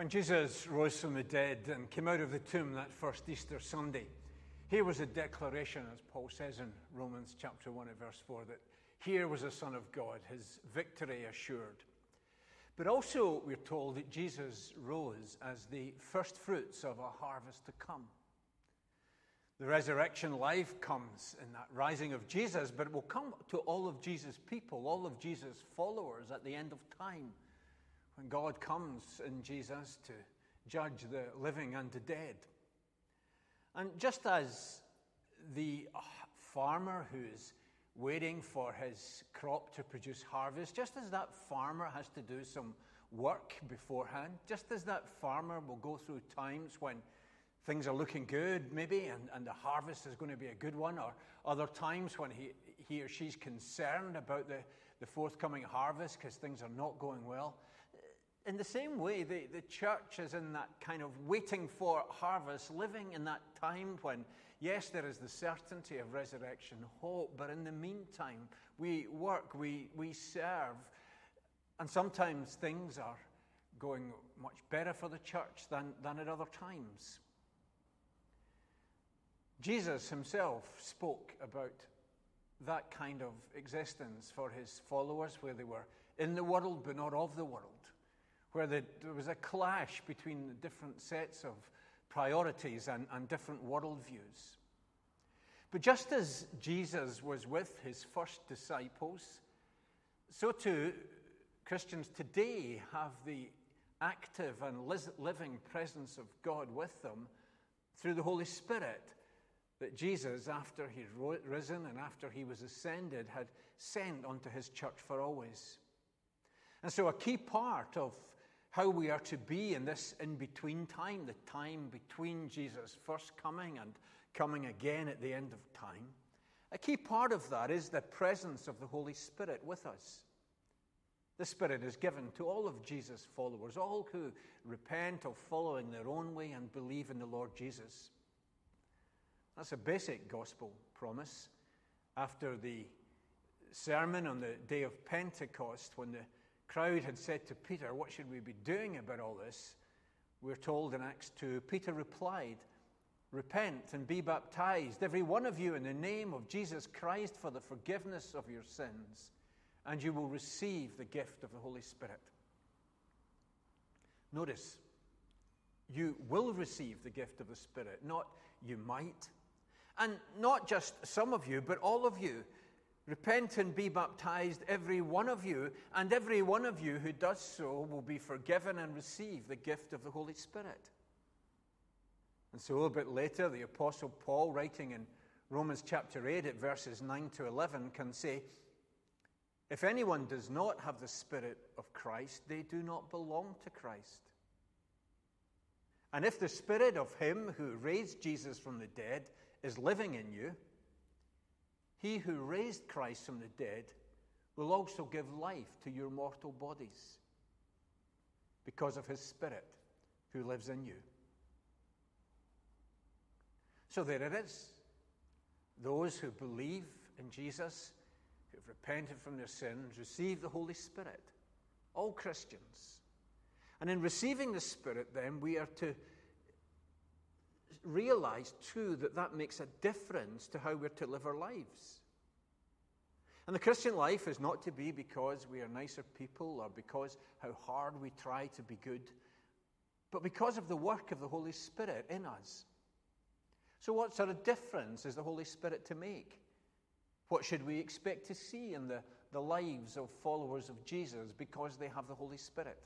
When Jesus rose from the dead and came out of the tomb that first Easter Sunday, here was a declaration, as Paul says in Romans chapter 1 and verse 4, that here was the Son of God, his victory assured. But also, we're told that Jesus rose as the first fruits of a harvest to come. The resurrection life comes in that rising of Jesus, but it will come to all of Jesus' people, all of Jesus' followers at the end of time when God comes in Jesus to judge the living and the dead. And just as the farmer who's waiting for his crop to produce harvest, just as that farmer has to do some work beforehand, just as that farmer will go through times when things are looking good, maybe, and, and the harvest is going to be a good one, or other times when he, he or she's concerned about the, the forthcoming harvest because things are not going well in the same way, the, the church is in that kind of waiting for harvest, living in that time when, yes, there is the certainty of resurrection hope, but in the meantime, we work, we, we serve, and sometimes things are going much better for the church than, than at other times. Jesus himself spoke about that kind of existence for his followers, where they were in the world but not of the world where there was a clash between the different sets of priorities and, and different worldviews. But just as Jesus was with his first disciples, so too Christians today have the active and living presence of God with them through the Holy Spirit that Jesus, after he'd risen and after he was ascended, had sent unto his church for always. And so, a key part of how we are to be in this in between time, the time between Jesus' first coming and coming again at the end of time. A key part of that is the presence of the Holy Spirit with us. The Spirit is given to all of Jesus' followers, all who repent of following their own way and believe in the Lord Jesus. That's a basic gospel promise. After the sermon on the day of Pentecost, when the crowd had said to Peter, What should we be doing about all this? We're told in Acts 2 Peter replied, Repent and be baptized, every one of you, in the name of Jesus Christ for the forgiveness of your sins, and you will receive the gift of the Holy Spirit. Notice, you will receive the gift of the Spirit, not you might. And not just some of you, but all of you Repent and be baptized, every one of you, and every one of you who does so will be forgiven and receive the gift of the Holy Spirit. And so, a little bit later, the Apostle Paul, writing in Romans chapter 8 at verses 9 to 11, can say, If anyone does not have the Spirit of Christ, they do not belong to Christ. And if the Spirit of Him who raised Jesus from the dead is living in you, he who raised Christ from the dead will also give life to your mortal bodies because of his Spirit who lives in you. So there it is. Those who believe in Jesus, who've repented from their sins, receive the Holy Spirit. All Christians. And in receiving the Spirit, then, we are to realize too that that makes a difference to how we're to live our lives. And the Christian life is not to be because we are nicer people or because how hard we try to be good, but because of the work of the Holy Spirit in us. So, what sort of difference is the Holy Spirit to make? What should we expect to see in the, the lives of followers of Jesus because they have the Holy Spirit?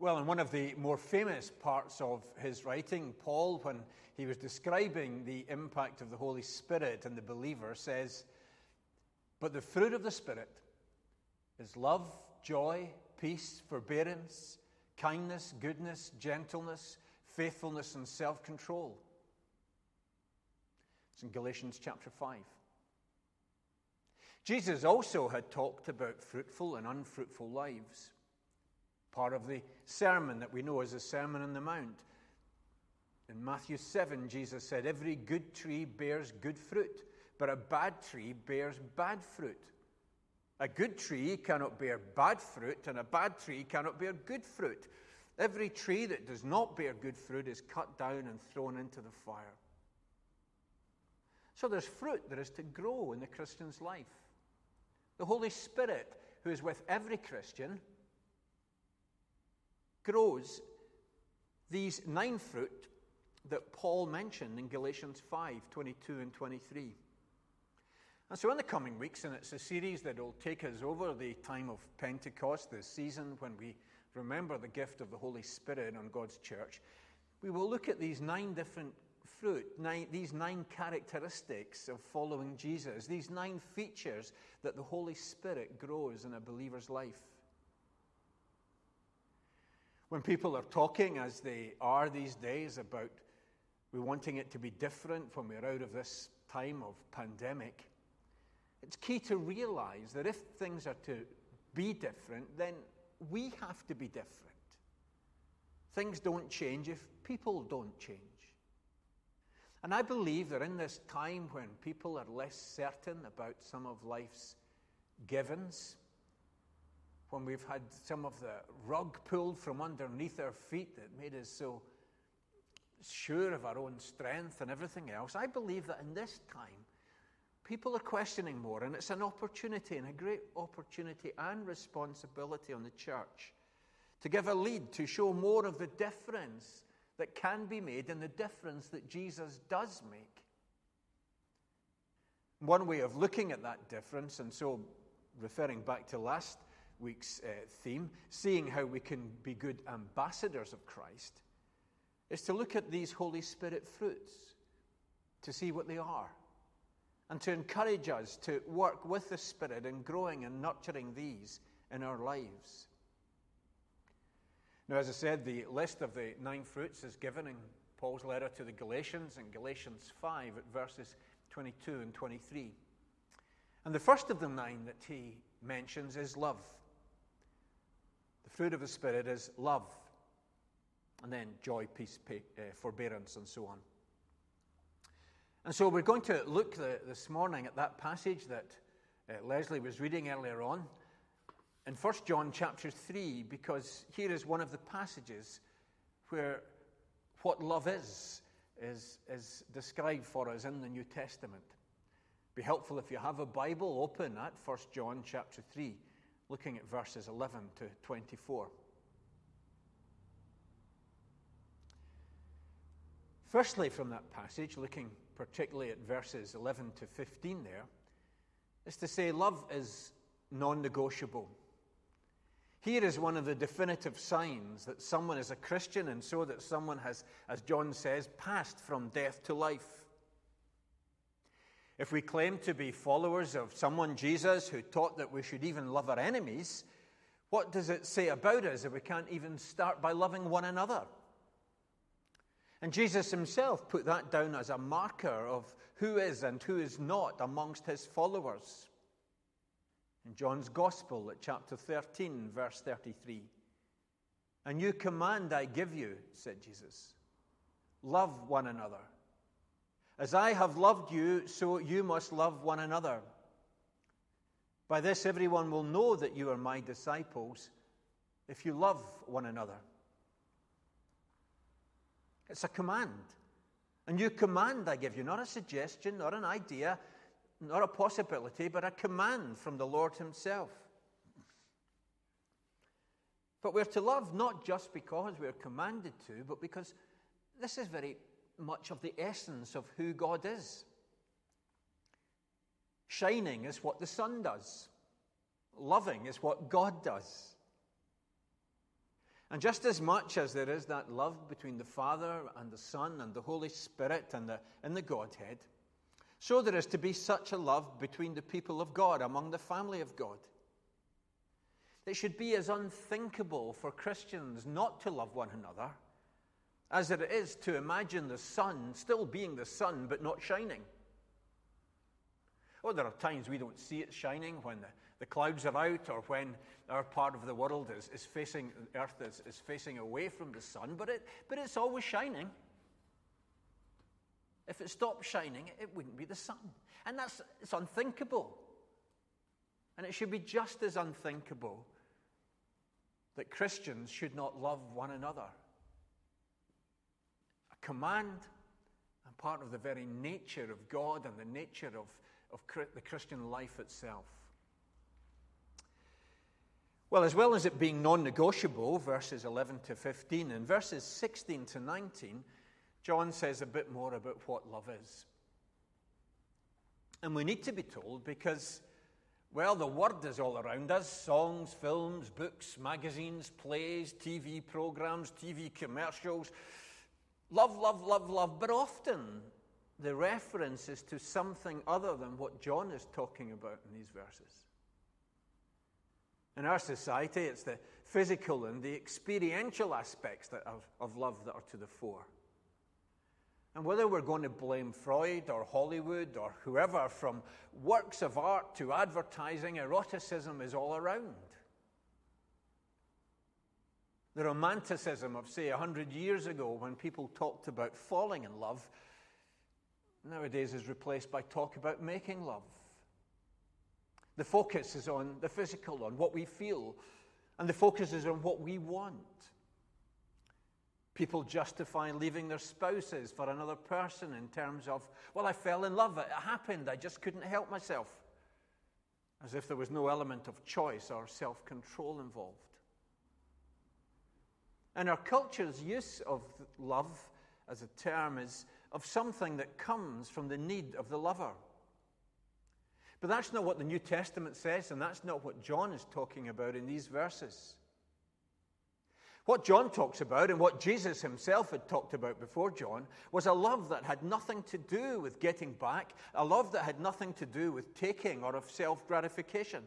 Well, in one of the more famous parts of his writing, Paul, when he was describing the impact of the Holy Spirit in the believer, says, But the fruit of the Spirit is love, joy, peace, forbearance, kindness, goodness, gentleness, faithfulness, and self control. It's in Galatians chapter 5. Jesus also had talked about fruitful and unfruitful lives part of the sermon that we know as the Sermon on the Mount. In Matthew 7, Jesus said, Every good tree bears good fruit, but a bad tree bears bad fruit. A good tree cannot bear bad fruit, and a bad tree cannot bear good fruit. Every tree that does not bear good fruit is cut down and thrown into the fire. So there's fruit that is to grow in the Christian's life. The Holy Spirit, who is with every Christian, grows these nine fruit that Paul mentioned in Galatians 5 22 and 23. And so, in the coming weeks, and it's a series that will take us over the time of Pentecost, the season when we remember the gift of the Holy Spirit on God's church, we will look at these nine different fruit, nine, these nine characteristics of following Jesus, these nine features that the Holy Spirit grows in a believer's life. When people are talking, as they are these days, about we wanting it to be different when we're out of this time of pandemic, it's key to realize that if things are to be different, then we have to be different. Things don't change if people don't change. And I believe that in this time when people are less certain about some of life's givens, when we've had some of the rug pulled from underneath our feet that made us so sure of our own strength and everything else, I believe that in this time, people are questioning more, and it's an opportunity and a great opportunity and responsibility on the church to give a lead, to show more of the difference that can be made and the difference that Jesus does make. One way of looking at that difference, and so referring back to last week's uh, theme, seeing how we can be good ambassadors of Christ, is to look at these Holy Spirit fruits, to see what they are and to encourage us to work with the Spirit in growing and nurturing these in our lives. Now, as I said, the list of the nine fruits is given in Paul's letter to the Galatians in Galatians 5 at verses 22 and 23. And the first of the nine that he mentions is love. The fruit of the Spirit is love. And then joy, peace, uh, forbearance, and so on. And so we're going to look the, this morning at that passage that uh, Leslie was reading earlier on in 1 John chapter 3, because here is one of the passages where what love is, is, is described for us in the New Testament. Be helpful if you have a Bible open at 1 John chapter 3, looking at verses 11 to 24. Firstly, from that passage, looking particularly at verses 11 to 15 there, is to say love is non negotiable. Here is one of the definitive signs that someone is a Christian and so that someone has, as John says, passed from death to life. If we claim to be followers of someone, Jesus, who taught that we should even love our enemies, what does it say about us if we can't even start by loving one another? And Jesus himself put that down as a marker of who is and who is not amongst his followers. In John's Gospel at chapter 13, verse 33. A new command I give you, said Jesus love one another. As I have loved you, so you must love one another. By this, everyone will know that you are my disciples if you love one another. It's a command. A new command I give you, not a suggestion, not an idea, not a possibility, but a command from the Lord Himself. But we're to love not just because we're commanded to, but because this is very much of the essence of who God is. Shining is what the sun does, loving is what God does. And just as much as there is that love between the Father and the Son and the Holy Spirit and the, in the Godhead, so there is to be such a love between the people of God, among the family of God. It should be as unthinkable for Christians not to love one another as it is to imagine the sun still being the sun but not shining. Oh, there are times we don't see it shining when the, the clouds are out or when our part of the world is, is facing, Earth is, is facing away from the sun, but, it, but it's always shining. If it stopped shining, it wouldn't be the sun. And that's it's unthinkable. And it should be just as unthinkable that Christians should not love one another. Command and part of the very nature of God and the nature of, of the Christian life itself. Well, as well as it being non negotiable, verses 11 to 15, and verses 16 to 19, John says a bit more about what love is. And we need to be told because, well, the word is all around us songs, films, books, magazines, plays, TV programs, TV commercials. Love, love, love, love. But often the reference is to something other than what John is talking about in these verses. In our society, it's the physical and the experiential aspects of, of love that are to the fore. And whether we're going to blame Freud or Hollywood or whoever, from works of art to advertising, eroticism is all around. The romanticism of, say, 100 years ago when people talked about falling in love nowadays is replaced by talk about making love. The focus is on the physical, on what we feel, and the focus is on what we want. People justify leaving their spouses for another person in terms of, well, I fell in love, it happened, I just couldn't help myself. As if there was no element of choice or self control involved. And our culture's use of love as a term is of something that comes from the need of the lover. But that's not what the New Testament says, and that's not what John is talking about in these verses. What John talks about, and what Jesus himself had talked about before John, was a love that had nothing to do with getting back, a love that had nothing to do with taking or of self gratification.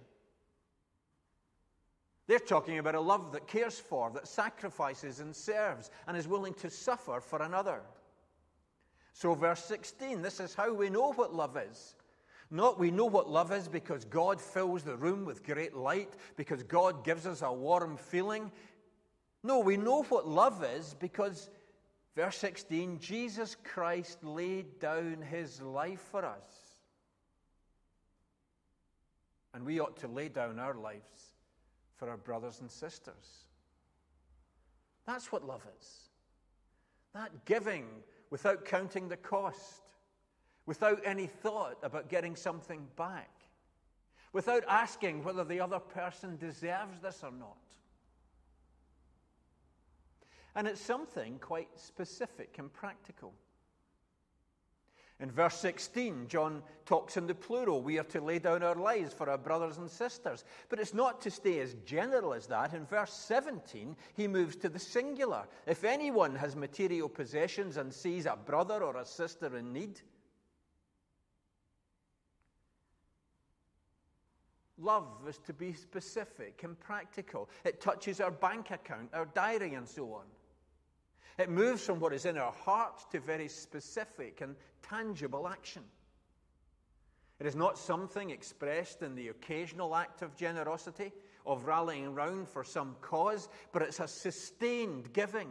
They're talking about a love that cares for, that sacrifices and serves, and is willing to suffer for another. So, verse 16 this is how we know what love is. Not we know what love is because God fills the room with great light, because God gives us a warm feeling. No, we know what love is because, verse 16, Jesus Christ laid down his life for us. And we ought to lay down our lives for our brothers and sisters. That's what love is. That giving without counting the cost without any thought about getting something back, without asking whether the other person deserves this or not. And it's something quite specific and practical. In verse 16, John talks in the plural. We are to lay down our lives for our brothers and sisters. But it's not to stay as general as that. In verse 17, he moves to the singular. If anyone has material possessions and sees a brother or a sister in need, Love is to be specific and practical. It touches our bank account, our diary, and so on. It moves from what is in our heart to very specific and tangible action. It is not something expressed in the occasional act of generosity, of rallying round for some cause, but it's a sustained giving.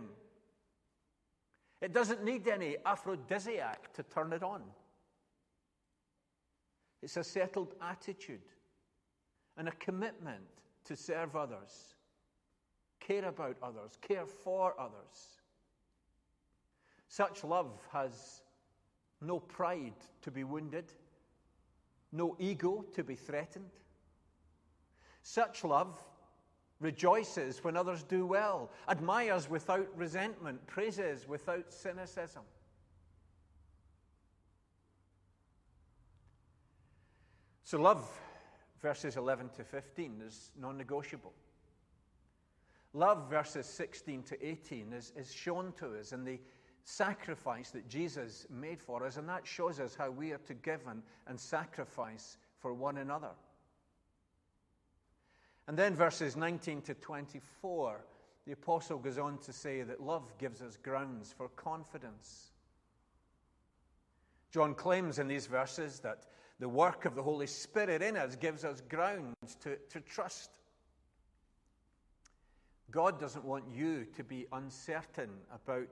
It doesn't need any aphrodisiac to turn it on. It's a settled attitude and a commitment to serve others, care about others, care for others. Such love has no pride to be wounded, no ego to be threatened. Such love rejoices when others do well, admires without resentment, praises without cynicism. So, love verses 11 to 15 is non negotiable. Love, verses 16 to 18, is, is shown to us in the sacrifice that Jesus made for us, and that shows us how we are to give and, sacrifice for one another. And then verses 19 to 24, the apostle goes on to say that love gives us grounds for confidence. John claims in these verses that the work of the Holy Spirit in us gives us grounds to, to trust. God doesn't want you to be uncertain about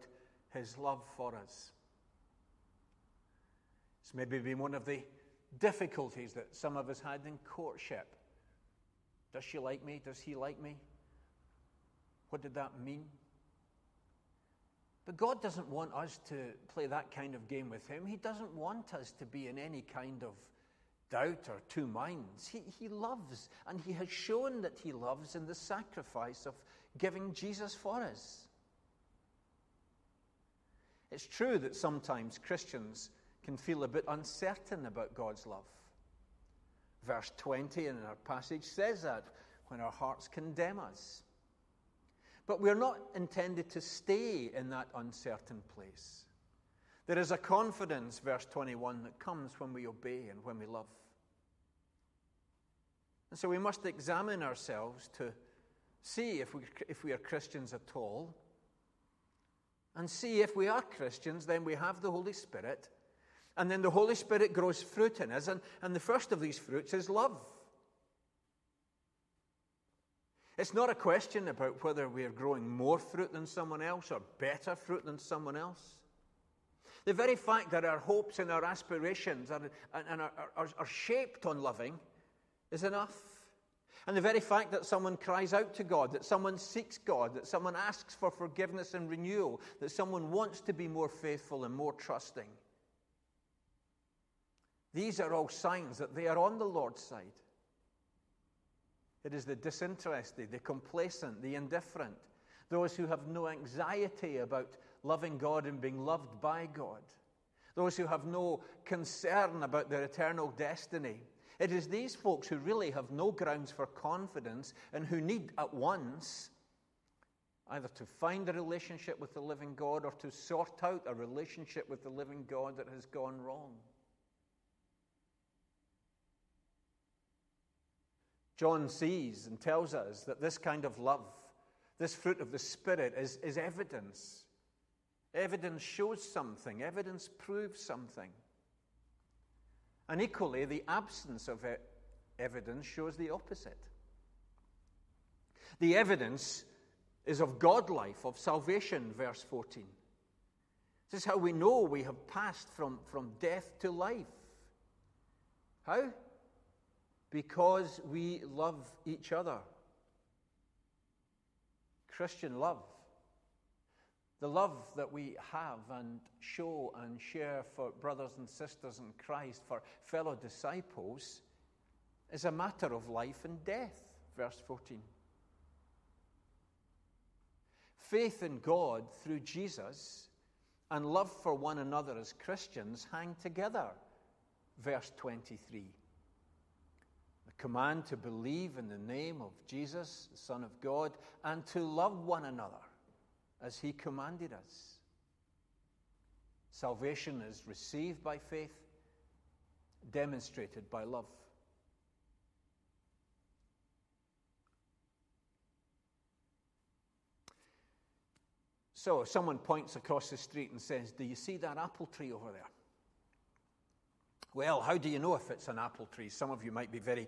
his love for us. It's maybe been one of the difficulties that some of us had in courtship Does she like me? Does he like me? What did that mean? But God doesn't want us to play that kind of game with Him. He doesn't want us to be in any kind of doubt or two minds. He, he loves, and He has shown that He loves in the sacrifice of giving Jesus for us. It's true that sometimes Christians can feel a bit uncertain about God's love. Verse 20 in our passage says that when our hearts condemn us. But we're not intended to stay in that uncertain place. There is a confidence, verse 21, that comes when we obey and when we love. And so we must examine ourselves to see if we, if we are Christians at all. And see if we are Christians, then we have the Holy Spirit. And then the Holy Spirit grows fruit in us. And, and the first of these fruits is love. It's not a question about whether we are growing more fruit than someone else or better fruit than someone else. The very fact that our hopes and our aspirations are, and are, are, are shaped on loving is enough. And the very fact that someone cries out to God, that someone seeks God, that someone asks for forgiveness and renewal, that someone wants to be more faithful and more trusting, these are all signs that they are on the Lord's side. It is the disinterested, the complacent, the indifferent, those who have no anxiety about loving God and being loved by God, those who have no concern about their eternal destiny. It is these folks who really have no grounds for confidence and who need at once either to find a relationship with the living God or to sort out a relationship with the living God that has gone wrong. John sees and tells us that this kind of love, this fruit of the Spirit, is, is evidence. Evidence shows something, evidence proves something. And equally, the absence of evidence shows the opposite. The evidence is of God life, of salvation, verse 14. This is how we know we have passed from, from death to life. How? because we love each other. Christian love. The love that we have and show and share for brothers and sisters in Christ, for fellow disciples, is a matter of life and death. Verse 14. Faith in God through Jesus and love for one another as Christians hang together. Verse 23 The command to believe in the name of Jesus, the Son of God, and to love one another as he commanded us. Salvation is received by faith, demonstrated by love. So, if someone points across the street and says, Do you see that apple tree over there? Well, how do you know if it's an apple tree? Some of you might be very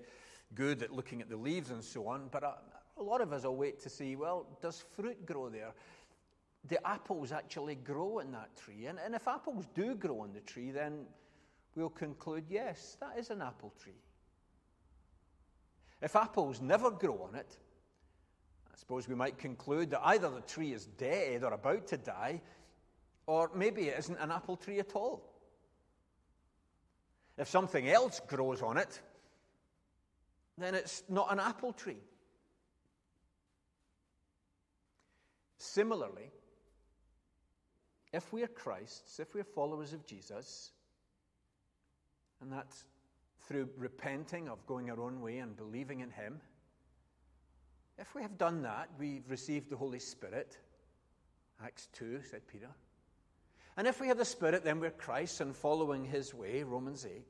good at looking at the leaves and so on, but a, a lot of us will wait to see well, does fruit grow there? Do apples actually grow in that tree? And, and if apples do grow on the tree, then we'll conclude yes, that is an apple tree. If apples never grow on it, I suppose we might conclude that either the tree is dead or about to die, or maybe it isn't an apple tree at all. If something else grows on it, then it's not an apple tree. Similarly, if we are Christ's, if we are followers of Jesus, and that's through repenting of going our own way and believing in Him, if we have done that, we've received the Holy Spirit. Acts 2, said Peter. And if we have the Spirit, then we're Christ and following His way, Romans 8.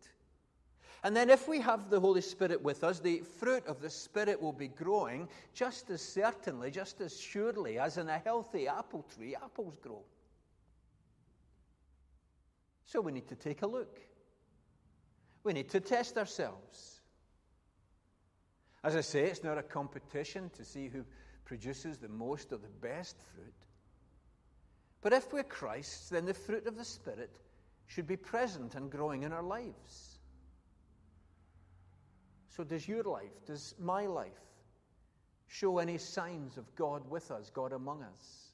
And then, if we have the Holy Spirit with us, the fruit of the Spirit will be growing just as certainly, just as surely as in a healthy apple tree, apples grow. So, we need to take a look. We need to test ourselves. As I say, it's not a competition to see who produces the most or the best fruit. But if we're Christ's, then the fruit of the Spirit should be present and growing in our lives. So, does your life, does my life show any signs of God with us, God among us?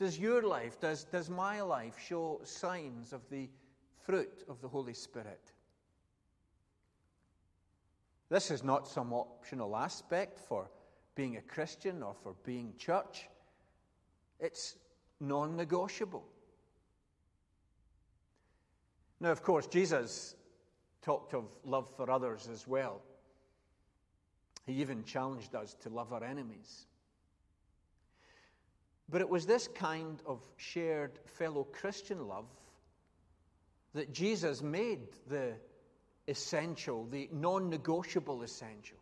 Does your life, does, does my life show signs of the fruit of the Holy Spirit? This is not some optional aspect for being a Christian or for being church. It's non negotiable. Now, of course, Jesus talked of love for others as well. He even challenged us to love our enemies. But it was this kind of shared fellow Christian love that Jesus made the essential, the non negotiable essential.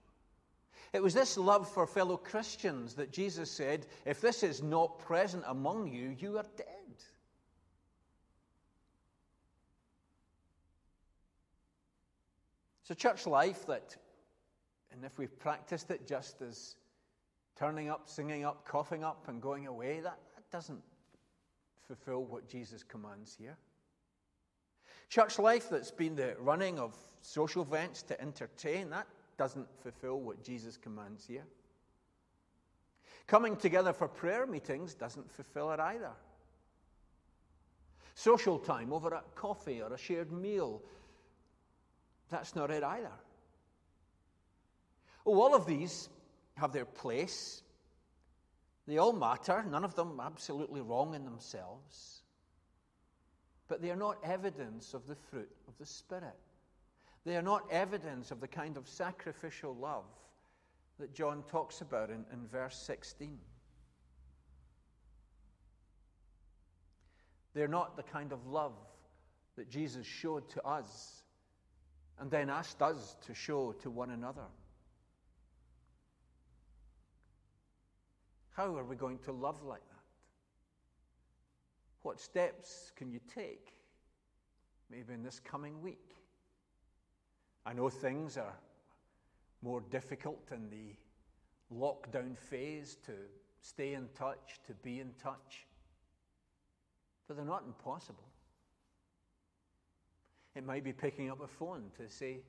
It was this love for fellow Christians that Jesus said, if this is not present among you, you are dead. It's a church life that, and if we've practiced it just as turning up, singing up, coughing up, and going away, that, that doesn't fulfill what Jesus commands here. Church life that's been the running of social events to entertain, that doesn't fulfill what Jesus commands here. Coming together for prayer meetings doesn't fulfill it either. Social time over a coffee or a shared meal that's not it either. Oh, all of these have their place. They all matter, none of them absolutely wrong in themselves. But they are not evidence of the fruit of the Spirit. They are not evidence of the kind of sacrificial love that John talks about in, in verse 16. They're not the kind of love that Jesus showed to us and then asked us to show to one another. How are we going to love like that? What steps can you take? Maybe in this coming week. I know things are more difficult in the lockdown phase to stay in touch, to be in touch, but they're not impossible. It might be picking up a phone to say,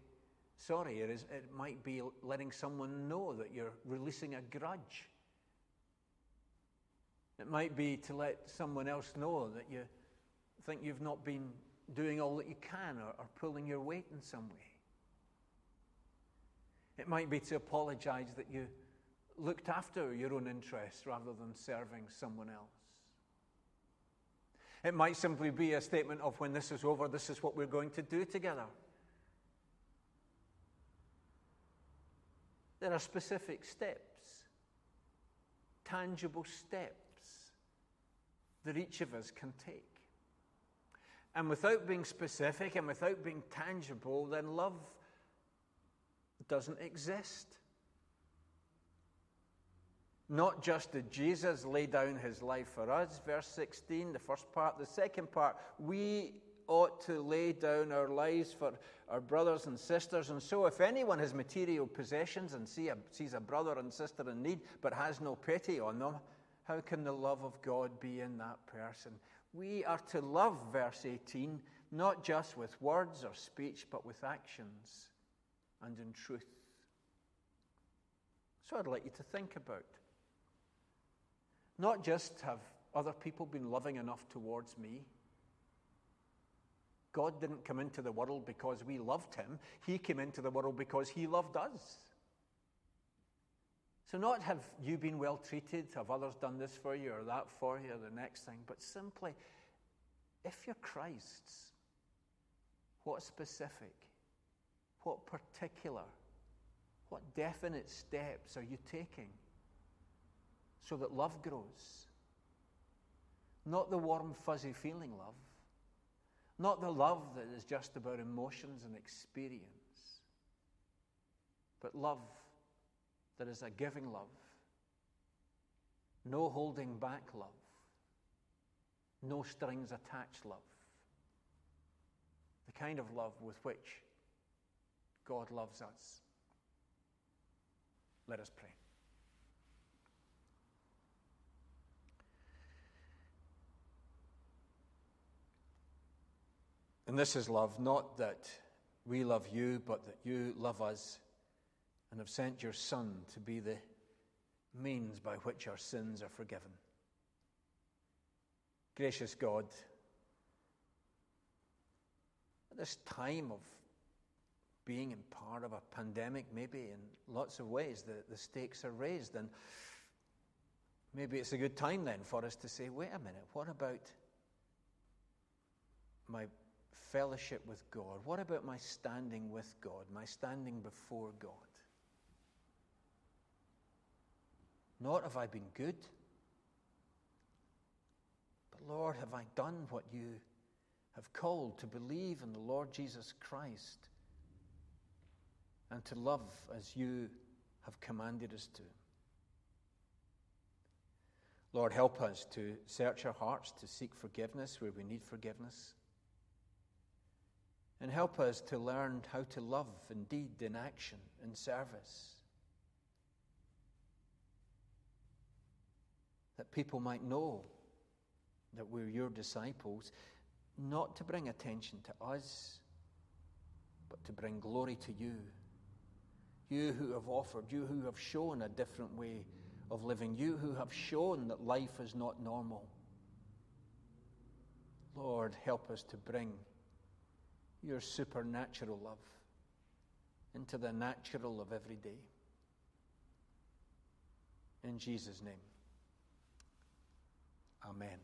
sorry. It, is, it might be letting someone know that you're releasing a grudge. It might be to let someone else know that you think you've not been doing all that you can or, or pulling your weight in some way. It might be to apologize that you looked after your own interests rather than serving someone else. It might simply be a statement of when this is over, this is what we're going to do together. There are specific steps, tangible steps that each of us can take. And without being specific and without being tangible, then love doesn't exist. Not just did Jesus lay down his life for us, verse 16, the first part. The second part, we ought to lay down our lives for our brothers and sisters. And so, if anyone has material possessions and see a, sees a brother and sister in need but has no pity on them, how can the love of God be in that person? We are to love, verse 18, not just with words or speech, but with actions and in truth. So, I'd like you to think about not just have other people been loving enough towards me. God didn't come into the world because we loved him. He came into the world because he loved us. So, not have you been well treated, have others done this for you or that for you or the next thing, but simply, if you're Christ's, what specific, what particular, what definite steps are you taking? so that love grows. Not the warm, fuzzy feeling love, not the love that is just about emotions and experience, but love that is a giving love, no holding back love, no strings attached love, the kind of love with which God loves us. Let us pray. And this is love, not that we love you, but that you love us and have sent your Son to be the means by which our sins are forgiven. Gracious God, at this time of being in part of a pandemic, maybe in lots of ways, the, the stakes are raised. And maybe it's a good time then for us to say, wait a minute, what about my fellowship with God? What about my standing with God, my standing before God? Not have I been good, but Lord, have I done what you have called to believe in the Lord Jesus Christ and to love as you have commanded us to? Lord, help us to search our hearts, to seek forgiveness where we need forgiveness. And help us to learn how to love in deed, in action, in service. That people might know that we're your disciples, not to bring attention to us, but to bring glory to you. You who have offered, you who have shown a different way of living, you who have shown that life is not normal. Lord, help us to bring your supernatural love into the natural of every day. In Jesus' name, Amen.